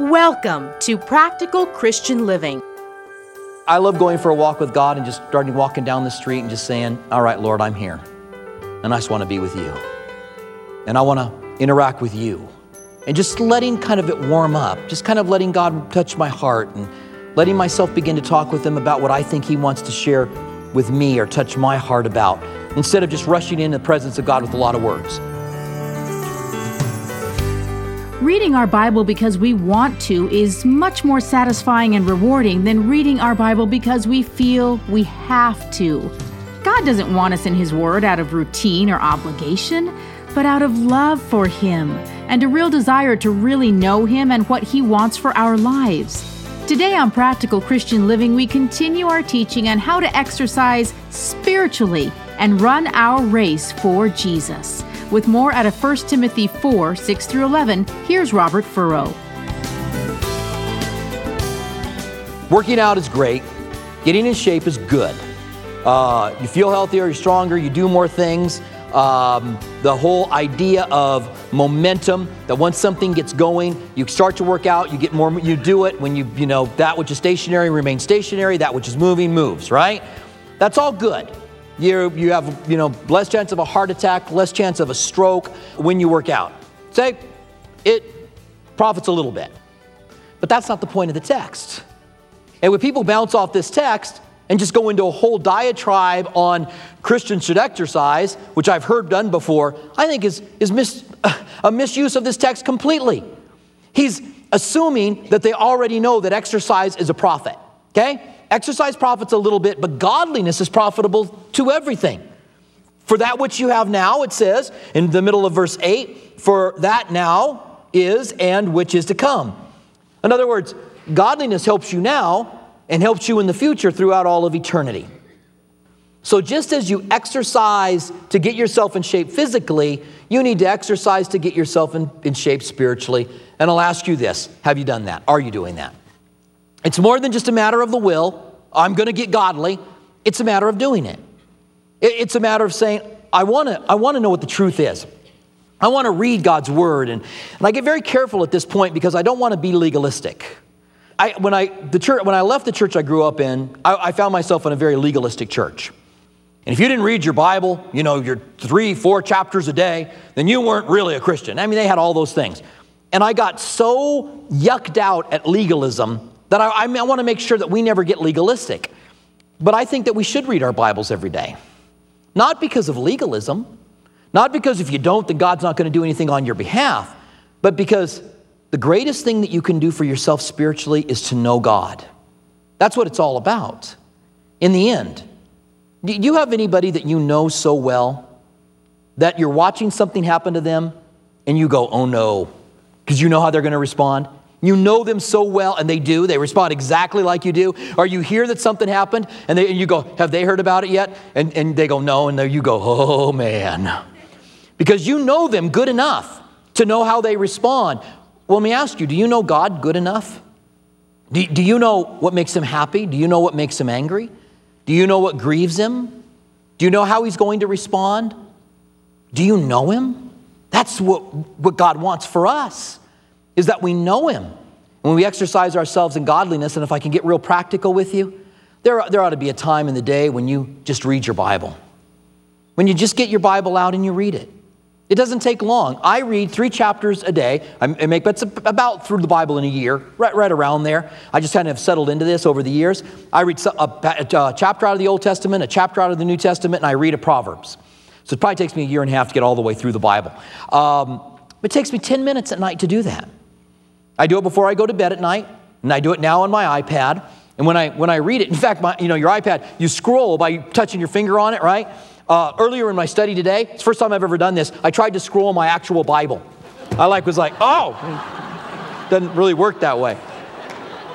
Welcome to Practical Christian Living. I love going for a walk with God and just starting walking down the street and just saying, All right, Lord, I'm here. And I just want to be with you. And I want to interact with you. And just letting kind of it warm up, just kind of letting God touch my heart and letting myself begin to talk with Him about what I think He wants to share with me or touch my heart about, instead of just rushing in the presence of God with a lot of words. Reading our Bible because we want to is much more satisfying and rewarding than reading our Bible because we feel we have to. God doesn't want us in His Word out of routine or obligation, but out of love for Him and a real desire to really know Him and what He wants for our lives. Today on Practical Christian Living, we continue our teaching on how to exercise spiritually and run our race for Jesus. With more out of 1 Timothy 4 6 through 11, here's Robert Furrow. Working out is great, getting in shape is good. Uh, you feel healthier, you're stronger, you do more things. Um, the whole idea of momentum that once something gets going you start to work out you get more you do it when you you know that which is stationary remains stationary that which is moving moves right that's all good you, you have you know less chance of a heart attack less chance of a stroke when you work out say it profits a little bit but that's not the point of the text and when people bounce off this text and just go into a whole diatribe on Christians should exercise, which I've heard done before, I think is, is mis, a misuse of this text completely. He's assuming that they already know that exercise is a profit, okay? Exercise profits a little bit, but godliness is profitable to everything. For that which you have now, it says in the middle of verse 8, for that now is and which is to come. In other words, godliness helps you now and helps you in the future throughout all of eternity. So, just as you exercise to get yourself in shape physically, you need to exercise to get yourself in, in shape spiritually. And I'll ask you this Have you done that? Are you doing that? It's more than just a matter of the will. I'm going to get godly. It's a matter of doing it. It's a matter of saying, I want to I want to know what the truth is. I want to read God's word. And, and I get very careful at this point because I don't want to be legalistic. I, when, I, the church, when I left the church I grew up in, I, I found myself in a very legalistic church. And if you didn't read your Bible, you know, your three, four chapters a day, then you weren't really a Christian. I mean, they had all those things. And I got so yucked out at legalism that I, I, I want to make sure that we never get legalistic. But I think that we should read our Bibles every day. Not because of legalism, not because if you don't, then God's not going to do anything on your behalf, but because the greatest thing that you can do for yourself spiritually is to know God. That's what it's all about. In the end, do you have anybody that you know so well that you're watching something happen to them and you go, oh no, because you know how they're going to respond? You know them so well, and they do. They respond exactly like you do. Or you hear that something happened, and, they, and you go, Have they heard about it yet? And, and they go, No. And you go, Oh man. Because you know them good enough to know how they respond. Well, let me ask you do you know God good enough? Do, do you know what makes him happy? Do you know what makes him angry? Do you know what grieves him? Do you know how he's going to respond? Do you know him? That's what, what God wants for us, is that we know him. When we exercise ourselves in godliness, and if I can get real practical with you, there, there ought to be a time in the day when you just read your Bible. When you just get your Bible out and you read it. It doesn't take long. I read three chapters a day. I make that's about through the Bible in a year, right, right around there. I just kind of settled into this over the years. I read a, chapter out of the Old Testament, a chapter out of the New Testament, and I read a Proverbs. So it probably takes me a year and a half to get all the way through the Bible. Um, it takes me 10 minutes at night to do that. I do it before I go to bed at night, and I do it now on my iPad. And when I, when I read it, in fact, my, you know, your iPad, you scroll by touching your finger on it, right? Uh, earlier in my study today, it's the first time I've ever done this, I tried to scroll my actual Bible. I like was like, oh, doesn't really work that way.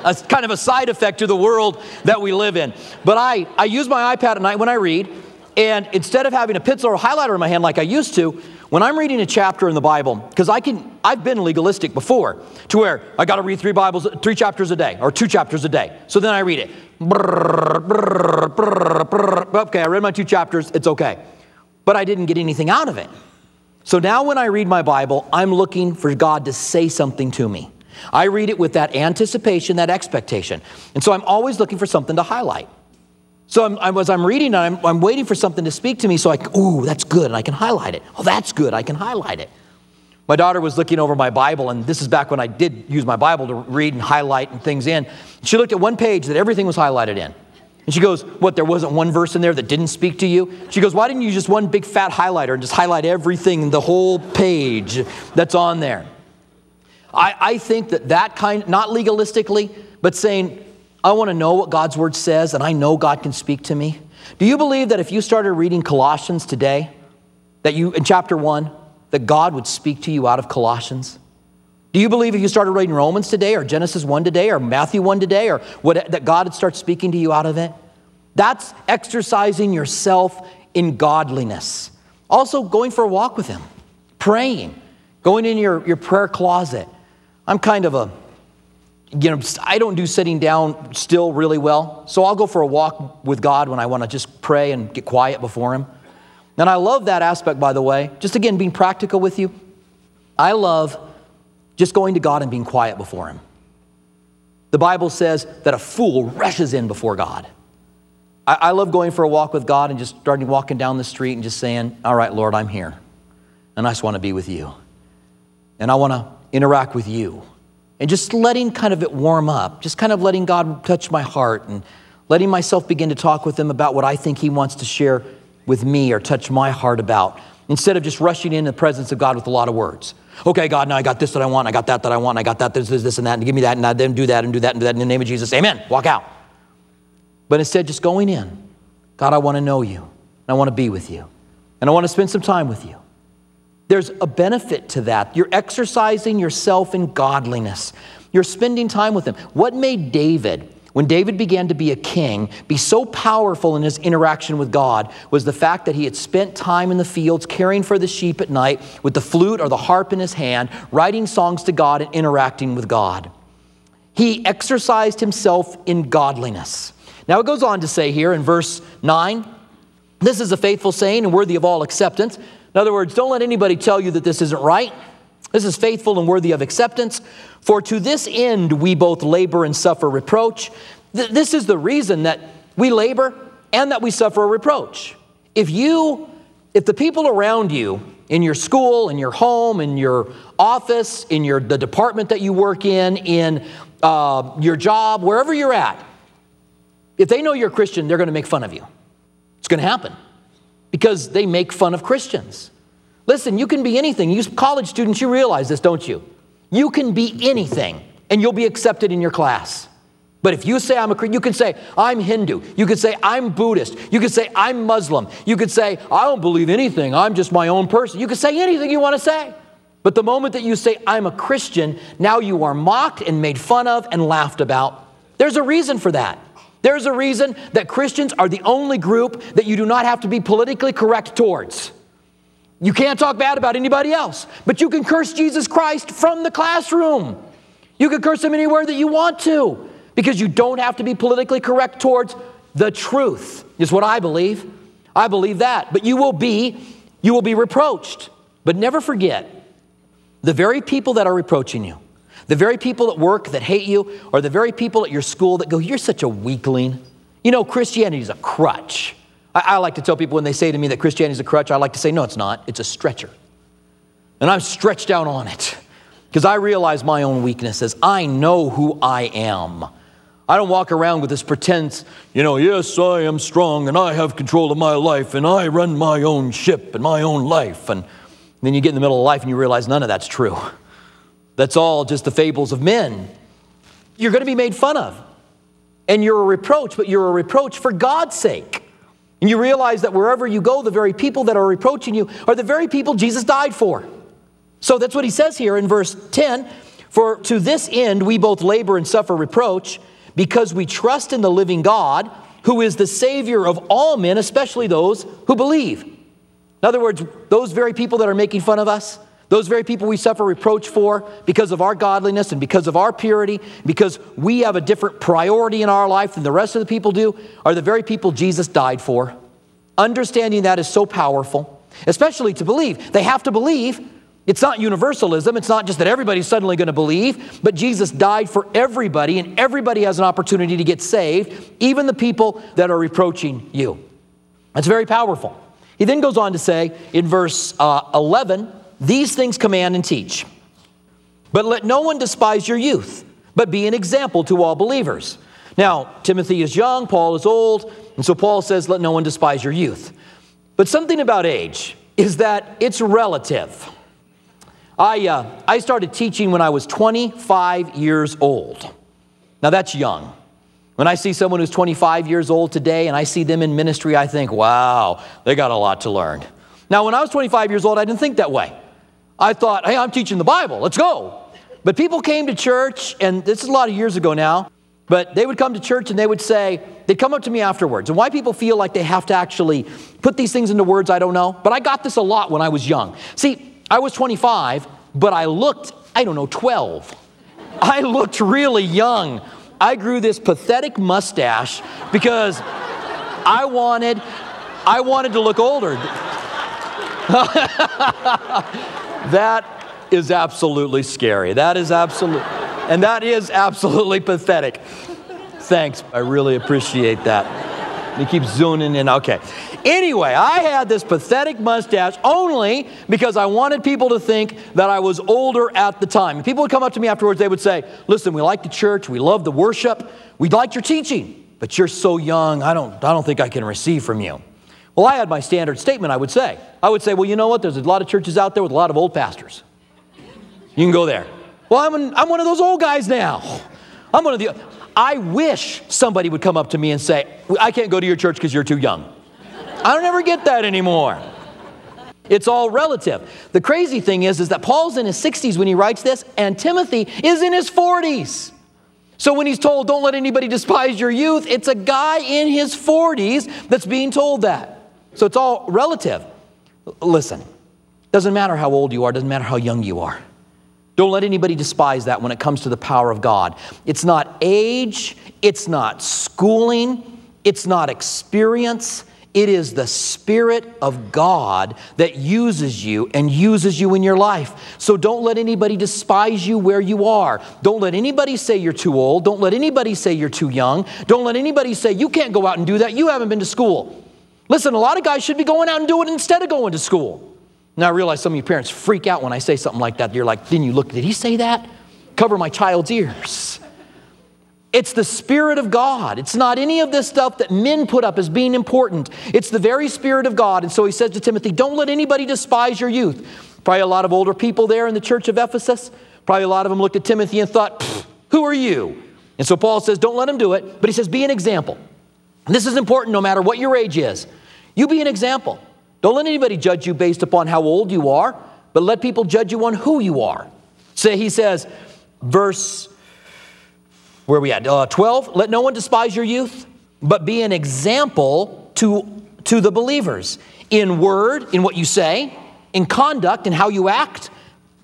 That's kind of a side effect to the world that we live in. But I, I use my iPad at night when I read, and instead of having a pencil or a highlighter in my hand like I used to, when I'm reading a chapter in the Bible, because I can, I've been legalistic before, to where I got to read three Bibles, three chapters a day, or two chapters a day. So then I read it. Okay, I read my two chapters, it's okay. But I didn't get anything out of it. So now when I read my Bible, I'm looking for God to say something to me. I read it with that anticipation, that expectation. And so I'm always looking for something to highlight. So I'm, I, as I'm reading, I'm, I'm waiting for something to speak to me so I ooh, that's good, and I can highlight it. Oh, that's good, I can highlight it. My daughter was looking over my Bible, and this is back when I did use my Bible to read and highlight and things in. She looked at one page that everything was highlighted in. And she goes, What, there wasn't one verse in there that didn't speak to you? She goes, Why didn't you just one big fat highlighter and just highlight everything, the whole page that's on there? I, I think that that kind, not legalistically, but saying, I want to know what God's word says and I know God can speak to me. Do you believe that if you started reading Colossians today, that you, in chapter one, that God would speak to you out of Colossians? Do you believe if you started reading Romans today or Genesis 1 today or Matthew 1 today or what, that God would start speaking to you out of it? That's exercising yourself in godliness. Also, going for a walk with Him, praying, going in your, your prayer closet. I'm kind of a you know, I don't do sitting down still really well. So I'll go for a walk with God when I want to just pray and get quiet before Him. And I love that aspect, by the way. Just again, being practical with you. I love just going to God and being quiet before Him. The Bible says that a fool rushes in before God. I, I love going for a walk with God and just starting walking down the street and just saying, All right, Lord, I'm here. And I just want to be with you. And I want to interact with you and just letting kind of it warm up, just kind of letting God touch my heart and letting myself begin to talk with Him about what I think He wants to share with me or touch my heart about, instead of just rushing in the presence of God with a lot of words. Okay, God, now I got this that I want, I got that that I want, I got that, this, this, this, and that, and give me that, and then do that, and do that, and do that in the name of Jesus. Amen. Walk out. But instead, just going in, God, I want to know you, and I want to be with you, and I want to spend some time with you. There's a benefit to that. You're exercising yourself in godliness. You're spending time with Him. What made David, when David began to be a king, be so powerful in his interaction with God was the fact that he had spent time in the fields caring for the sheep at night with the flute or the harp in his hand, writing songs to God and interacting with God. He exercised himself in godliness. Now it goes on to say here in verse 9 this is a faithful saying and worthy of all acceptance in other words, don't let anybody tell you that this isn't right. This is faithful and worthy of acceptance. For to this end we both labor and suffer reproach. Th- this is the reason that we labor and that we suffer reproach. If you, if the people around you, in your school, in your home, in your office, in your, the department that you work in, in uh, your job, wherever you're at, if they know you're a Christian, they're going to make fun of you. It's going to happen because they make fun of Christians. Listen, you can be anything. You college students, you realize this, don't you? You can be anything and you'll be accepted in your class. But if you say I'm a Christian, you can say I'm Hindu. You could say I'm Buddhist. You could say I'm Muslim. You could say I don't believe anything. I'm just my own person. You could say anything you want to say. But the moment that you say I'm a Christian, now you are mocked and made fun of and laughed about. There's a reason for that. There's a reason that Christians are the only group that you do not have to be politically correct towards. You can't talk bad about anybody else, but you can curse Jesus Christ from the classroom. You can curse him anywhere that you want to because you don't have to be politically correct towards the truth, is what I believe. I believe that. But you will be, you will be reproached. But never forget the very people that are reproaching you the very people at work that hate you, or the very people at your school that go, You're such a weakling. You know, Christianity is a crutch. I, I like to tell people when they say to me that Christianity is a crutch, I like to say, No, it's not. It's a stretcher. And I'm stretched out on it because I realize my own weaknesses. I know who I am. I don't walk around with this pretense, you know, yes, I am strong and I have control of my life and I run my own ship and my own life. And then you get in the middle of life and you realize none of that's true. That's all just the fables of men. You're going to be made fun of. And you're a reproach, but you're a reproach for God's sake. And you realize that wherever you go, the very people that are reproaching you are the very people Jesus died for. So that's what he says here in verse 10 For to this end we both labor and suffer reproach, because we trust in the living God, who is the Savior of all men, especially those who believe. In other words, those very people that are making fun of us, those very people we suffer reproach for because of our godliness and because of our purity, because we have a different priority in our life than the rest of the people do, are the very people Jesus died for. Understanding that is so powerful, especially to believe. They have to believe It's not universalism. It's not just that everybody's suddenly going to believe, but Jesus died for everybody, and everybody has an opportunity to get saved, even the people that are reproaching you. That's very powerful. He then goes on to say in verse uh, 11, These things command and teach. But let no one despise your youth, but be an example to all believers. Now, Timothy is young, Paul is old, and so Paul says, Let no one despise your youth. But something about age is that it's relative. I, uh, I started teaching when I was 25 years old. Now, that's young. When I see someone who's 25 years old today and I see them in ministry, I think, wow, they got a lot to learn. Now, when I was 25 years old, I didn't think that way. I thought, hey, I'm teaching the Bible, let's go. But people came to church, and this is a lot of years ago now, but they would come to church and they would say, they'd come up to me afterwards. And why people feel like they have to actually put these things into words, I don't know. But I got this a lot when I was young. See, I was 25, but I looked, I don't know, 12. I looked really young. I grew this pathetic mustache because I wanted I wanted to look older. that is absolutely scary. That is absolute and that is absolutely pathetic. Thanks. I really appreciate that. He keeps zooming in. Okay. Anyway, I had this pathetic mustache only because I wanted people to think that I was older at the time. People would come up to me afterwards, they would say, Listen, we like the church, we love the worship, we like your teaching, but you're so young, I don't, I don't think I can receive from you. Well, I had my standard statement, I would say. I would say, Well, you know what? There's a lot of churches out there with a lot of old pastors. You can go there. Well, I'm, an, I'm one of those old guys now. I'm one of the. I wish somebody would come up to me and say, I can't go to your church because you're too young. I don't ever get that anymore. It's all relative. The crazy thing is, is that Paul's in his 60s when he writes this, and Timothy is in his 40s. So when he's told, don't let anybody despise your youth, it's a guy in his 40s that's being told that. So it's all relative. Listen, doesn't matter how old you are, doesn't matter how young you are. Don't let anybody despise that when it comes to the power of God. It's not age, it's not schooling, it's not experience, it is the Spirit of God that uses you and uses you in your life. So don't let anybody despise you where you are. Don't let anybody say you're too old. Don't let anybody say you're too young. Don't let anybody say you can't go out and do that. You haven't been to school. Listen, a lot of guys should be going out and doing it instead of going to school. Now I realize some of you parents freak out when I say something like that. You're like, didn't you look? Did he say that? Cover my child's ears. It's the Spirit of God. It's not any of this stuff that men put up as being important. It's the very Spirit of God. And so he says to Timothy, Don't let anybody despise your youth. Probably a lot of older people there in the church of Ephesus. Probably a lot of them looked at Timothy and thought, Who are you? And so Paul says, Don't let them do it. But he says, Be an example. This is important no matter what your age is. You be an example. Don't let anybody judge you based upon how old you are, but let people judge you on who you are. Say, he says, verse where are we at? Uh, 12, let no one despise your youth, but be an example to, to the believers in word, in what you say, in conduct, in how you act,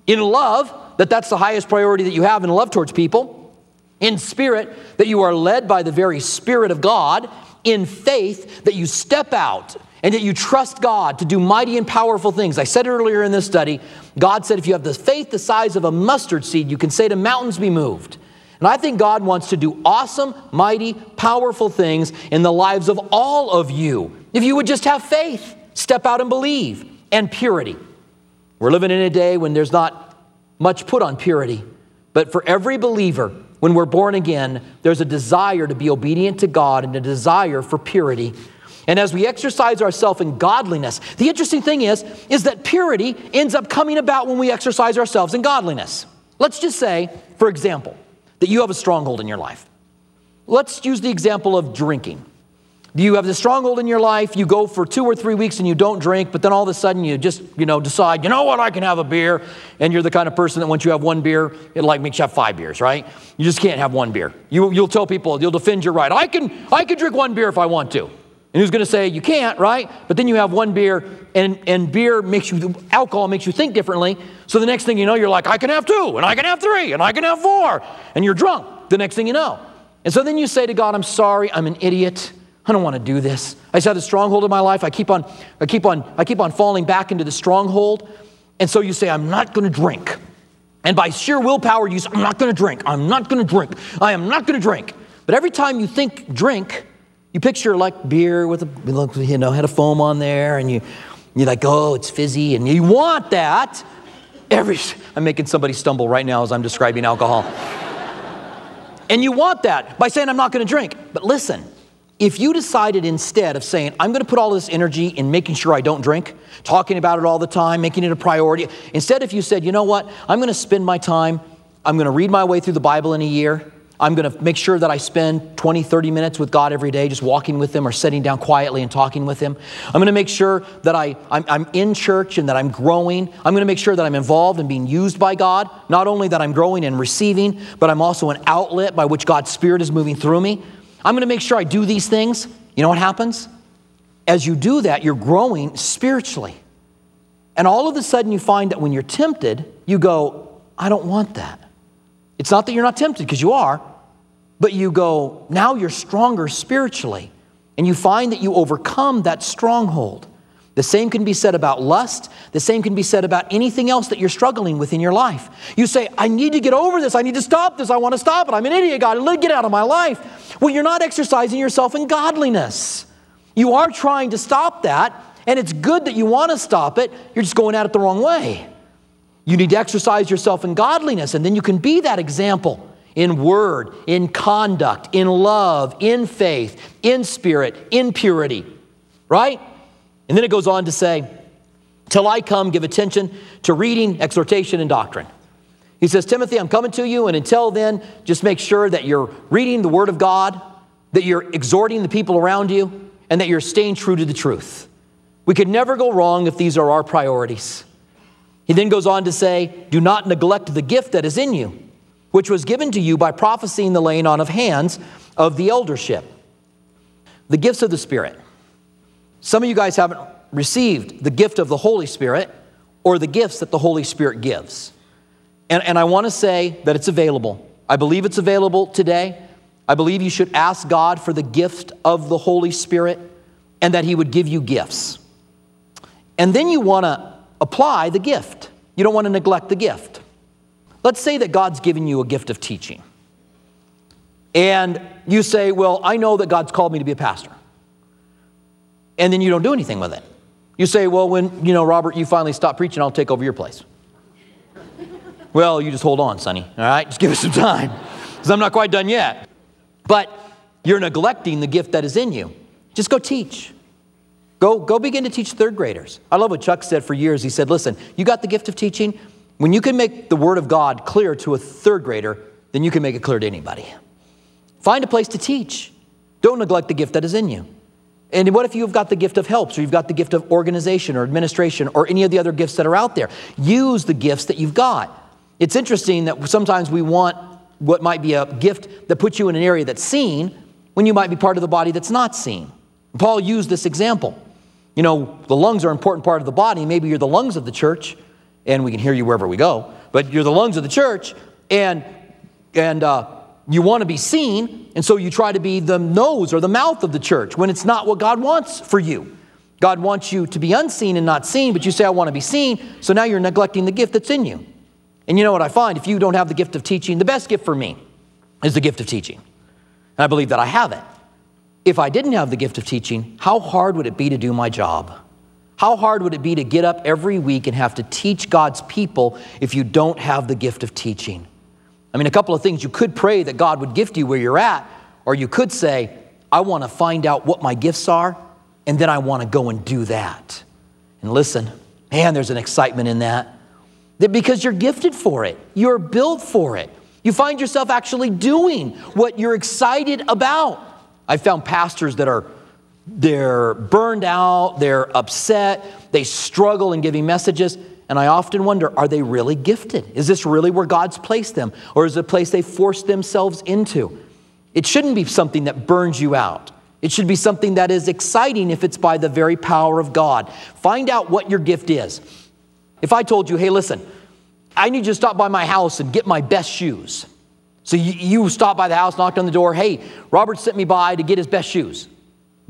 in love, that that's the highest priority that you have in love towards people, in spirit, that you are led by the very Spirit of God, in faith, that you step out and that you trust God to do mighty and powerful things. I said earlier in this study, God said if you have the faith the size of a mustard seed, you can say to mountains be moved. And I think God wants to do awesome, mighty, powerful things in the lives of all of you. If you would just have faith, step out and believe, and purity. We're living in a day when there's not much put on purity, but for every believer, when we're born again, there's a desire to be obedient to God and a desire for purity. And as we exercise ourselves in godliness, the interesting thing is, is that purity ends up coming about when we exercise ourselves in godliness. Let's just say, for example, that you have a stronghold in your life. Let's use the example of drinking. You have this stronghold in your life, you go for two or three weeks and you don't drink, but then all of a sudden you just, you know, decide, you know what, I can have a beer. And you're the kind of person that once you have one beer, it like makes you have five beers, right? You just can't have one beer. You, you'll tell people, you'll defend your right. I can, I can drink one beer if I want to. And who's going to say you can't, right? But then you have one beer, and, and beer makes you, alcohol makes you think differently. So the next thing you know, you're like, I can have two, and I can have three, and I can have four. And you're drunk the next thing you know. And so then you say to God, I'm sorry, I'm an idiot. I don't want to do this. I just had a stronghold in my life. I keep on, I keep on, I keep on falling back into the stronghold. And so you say, I'm not going to drink. And by sheer willpower, you say, I'm not going to drink. I'm not going to drink. I am not going to drink. But every time you think drink, you picture like beer with a you know had a foam on there, and you you're like, oh, it's fizzy, and you want that. Every I'm making somebody stumble right now as I'm describing alcohol. and you want that by saying I'm not going to drink. But listen, if you decided instead of saying, I'm going to put all this energy in making sure I don't drink, talking about it all the time, making it a priority, instead, if you said, you know what, I'm going to spend my time, I'm going to read my way through the Bible in a year, I'm going to make sure that I spend 20, 30 minutes with God every day, just walking with Him or sitting down quietly and talking with Him. I'm going to make sure that I, I'm, I'm, in church and that I'm growing. I'm going to make sure that I'm involved and being used by God. Not only that I'm growing and receiving, but I'm also an outlet by which God's Spirit is moving through me. I'm going to make sure I do these things. You know what happens? As you do that, you're growing spiritually. And all of a sudden, you find that when you're tempted, you go, I don't want that. It's not that you're not tempted, because you are, but you go, now you're stronger spiritually, and you find that you overcome that stronghold. The same can be said about lust. The same can be said about anything else that you're struggling with in your life. You say, I need to get over this. I need to stop this. I want to stop it. I'm an idiot, God. Let it get out of my life. Well, you're not exercising yourself in godliness. You are trying to stop that, and it's good that you want to stop it. You're just going at it the wrong way. You need to exercise yourself in godliness, and then you can be that example in word, in conduct, in love, in faith, in spirit, in purity, right? And then it goes on to say, Till I come, give attention to reading, exhortation, and doctrine. He says, Timothy, I'm coming to you, and until then, just make sure that you're reading the Word of God, that you're exhorting the people around you, and that you're staying true to the truth. We could never go wrong if these are our priorities. He then goes on to say, Do not neglect the gift that is in you, which was given to you by prophesying the laying on of hands of the eldership. The gifts of the Spirit. Some of you guys haven't received the gift of the Holy Spirit or the gifts that the Holy Spirit gives. And, and I want to say that it's available. I believe it's available today. I believe you should ask God for the gift of the Holy Spirit and that He would give you gifts. And then you want to apply the gift. You don't want to neglect the gift. Let's say that God's given you a gift of teaching. And you say, Well, I know that God's called me to be a pastor. And then you don't do anything with it. You say, Well, when, you know, Robert, you finally stop preaching, I'll take over your place. well, you just hold on, Sonny, all right? Just give us some time, because I'm not quite done yet. But you're neglecting the gift that is in you. Just go teach. Go, go begin to teach third graders. I love what Chuck said for years. He said, Listen, you got the gift of teaching. When you can make the Word of God clear to a third grader, then you can make it clear to anybody. Find a place to teach. Don't neglect the gift that is in you. And what if you've got the gift of helps, or you've got the gift of organization or administration, or any of the other gifts that are out there? Use the gifts that you've got. It's interesting that sometimes we want what might be a gift that puts you in an area that's seen when you might be part of the body that's not seen. Paul used this example. You know, the lungs are an important part of the body. Maybe you're the lungs of the church, and we can hear you wherever we go, but you're the lungs of the church, and, and uh, you want to be seen, and so you try to be the nose or the mouth of the church when it's not what God wants for you. God wants you to be unseen and not seen, but you say, I want to be seen, so now you're neglecting the gift that's in you. And you know what I find? If you don't have the gift of teaching, the best gift for me is the gift of teaching. And I believe that I have it if I didn't have the gift of teaching, how hard would it be to do my job? How hard would it be to get up every week and have to teach God's people if you don't have the gift of teaching? I mean, a couple of things. You could pray that God would gift you where you're at, or you could say, I want to find out what my gifts are, and then I want to go and do that. And listen, man, there's an excitement in that. That because you're gifted for it, you're built for it. You find yourself actually doing what you're excited about. I've found pastors that are they're burned out, they're upset, they struggle in giving messages, and I often wonder, are they really gifted? Is this really where God's placed them? Or is it a place they forced themselves into? It shouldn't be something that burns you out. It should be something that is exciting if it's by the very power of God. Find out what your gift is. If I told you, hey, listen, I need you to stop by my house and get my best shoes. So you, you stopped by the house, knocked on the door. Hey, Robert sent me by to get his best shoes.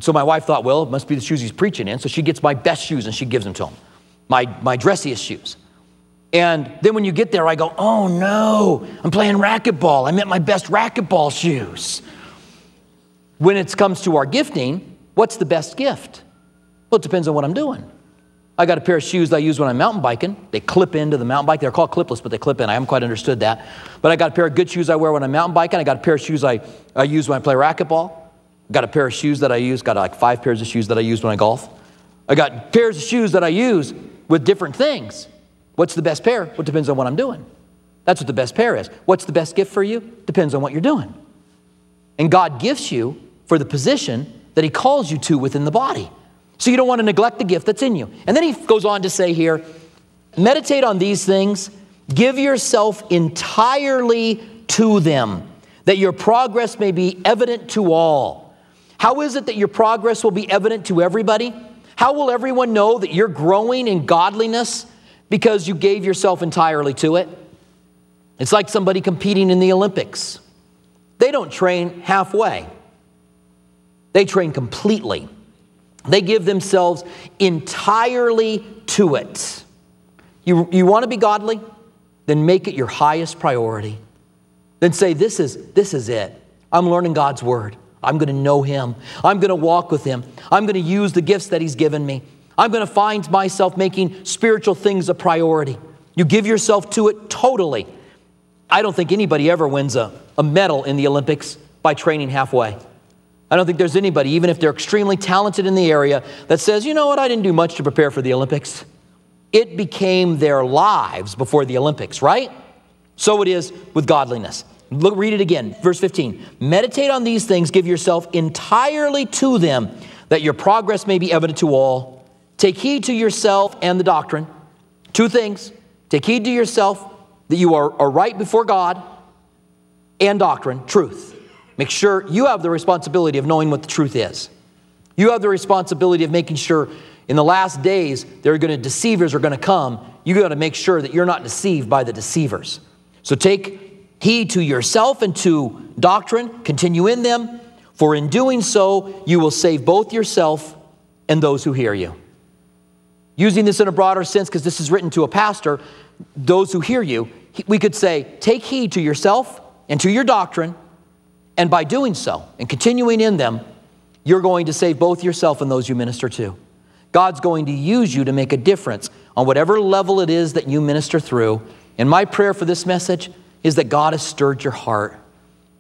So my wife thought, well, it must be the shoes he's preaching in. So she gets my best shoes and she gives them to him, my, my dressiest shoes. And then when you get there, I go, oh no, I'm playing racquetball. I'm at my best racquetball shoes. When it comes to our gifting, what's the best gift? Well, it depends on what I'm doing. I got a pair of shoes I use when I'm mountain biking. They clip into the mountain bike. They're called clipless, but they clip in. I haven't quite understood that. But I got a pair of good shoes I wear when I'm mountain biking. I got a pair of shoes I, I use when I play racquetball. Got a pair of shoes that I use. Got like five pairs of shoes that I use when I golf. I got pairs of shoes that I use with different things. What's the best pair? Well, it depends on what I'm doing. That's what the best pair is. What's the best gift for you? Depends on what you're doing. And God gifts you for the position that He calls you to within the body. So you don't want to neglect the gift that's in you. And then he goes on to say here meditate on these things, give yourself entirely to them, that your progress may be evident to all. How is it that your progress will be evident to everybody? How will everyone know that you're growing in godliness because you gave yourself entirely to it? It's like somebody competing in the Olympics. They don't train halfway, they train completely. They give themselves entirely to it. You, you want to be godly? Then make it your highest priority. Then say, This is, this is it. I'm learning God's word. I'm going to know Him. I'm going to walk with Him. I'm going to use the gifts that He's given me. I'm going to find myself making spiritual things a priority. You give yourself to it totally. I don't think anybody ever wins a, a medal in the Olympics by training halfway. I don't think there's anybody, even if they're extremely talented in the area, that says, you know what, I didn't do much to prepare for the Olympics. It became their lives before the Olympics, right? So it is with godliness. Look, read it again, verse 15. Meditate on these things, give yourself entirely to them, that your progress may be evident to all. Take heed to yourself and the doctrine. Two things. Take heed to yourself that you are, are right before God and doctrine, truth. Make sure you have the responsibility of knowing what the truth is. You have the responsibility of making sure in the last days there are going to deceivers are going to come. You got to make sure that you're not deceived by the deceivers. So take heed to yourself and to doctrine, continue in them, for in doing so you will save both yourself and those who hear you. Using this in a broader sense because this is written to a pastor, those who hear you, we could say take heed to yourself and to your doctrine and by doing so and continuing in them, you're going to save both yourself and those you minister to. God's going to use you to make a difference on whatever level it is that you minister through. And my prayer for this message is that God has stirred your heart.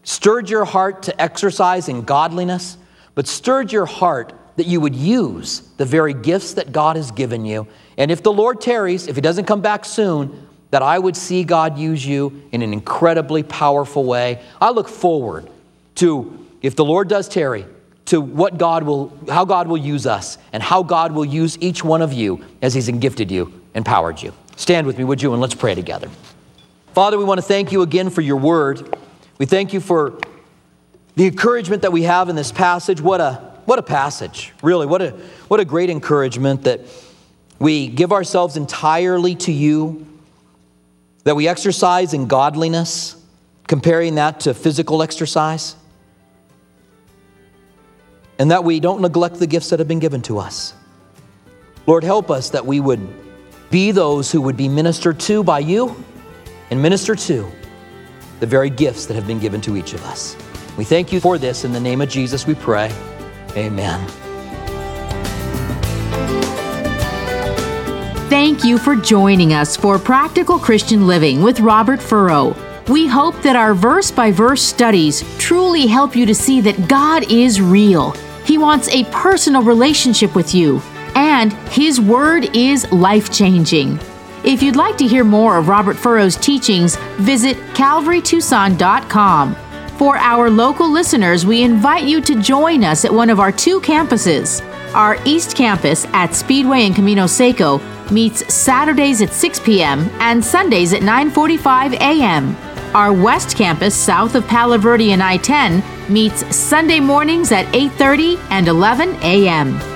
Stirred your heart to exercise in godliness, but stirred your heart that you would use the very gifts that God has given you. And if the Lord tarries, if He doesn't come back soon, that I would see God use you in an incredibly powerful way. I look forward to, if the Lord does tarry, to what God will, how God will use us and how God will use each one of you as He's gifted you, empowered you. Stand with me, would you, and let's pray together. Father, we want to thank you again for your word. We thank you for the encouragement that we have in this passage. What a, what a passage, really. What a, what a great encouragement that we give ourselves entirely to you, that we exercise in godliness, comparing that to physical exercise and that we don't neglect the gifts that have been given to us. Lord, help us that we would be those who would be ministered to by you and minister to the very gifts that have been given to each of us. We thank you for this. In the name of Jesus, we pray. Amen. Thank you for joining us for Practical Christian Living with Robert Furrow. We hope that our verse by verse studies truly help you to see that God is real he wants a personal relationship with you, and His Word is life changing. If you'd like to hear more of Robert Furrow's teachings, visit calvarytucson.com. For our local listeners, we invite you to join us at one of our two campuses. Our East Campus at Speedway and Camino Seco meets Saturdays at 6 p.m. and Sundays at 9:45 a.m. Our West Campus south of Palo Verde and I-10 meets Sunday mornings at 8:30 and 11 a.m.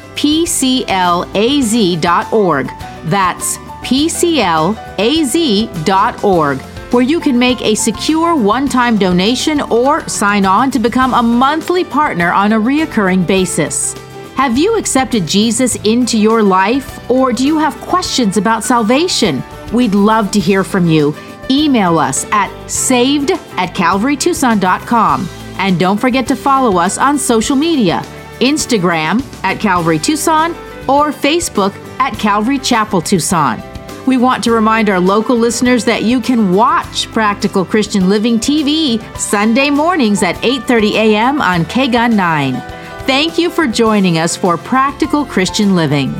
pclaz.org. That's pclaz.org, where you can make a secure one time donation or sign on to become a monthly partner on a reoccurring basis. Have you accepted Jesus into your life, or do you have questions about salvation? We'd love to hear from you. Email us at saved at calvarytucson.com. And don't forget to follow us on social media Instagram at Calvary Tucson or Facebook at Calvary Chapel Tucson. We want to remind our local listeners that you can watch Practical Christian Living TV Sunday mornings at 8:30 a.m. on KGUN 9. Thank you for joining us for Practical Christian Living.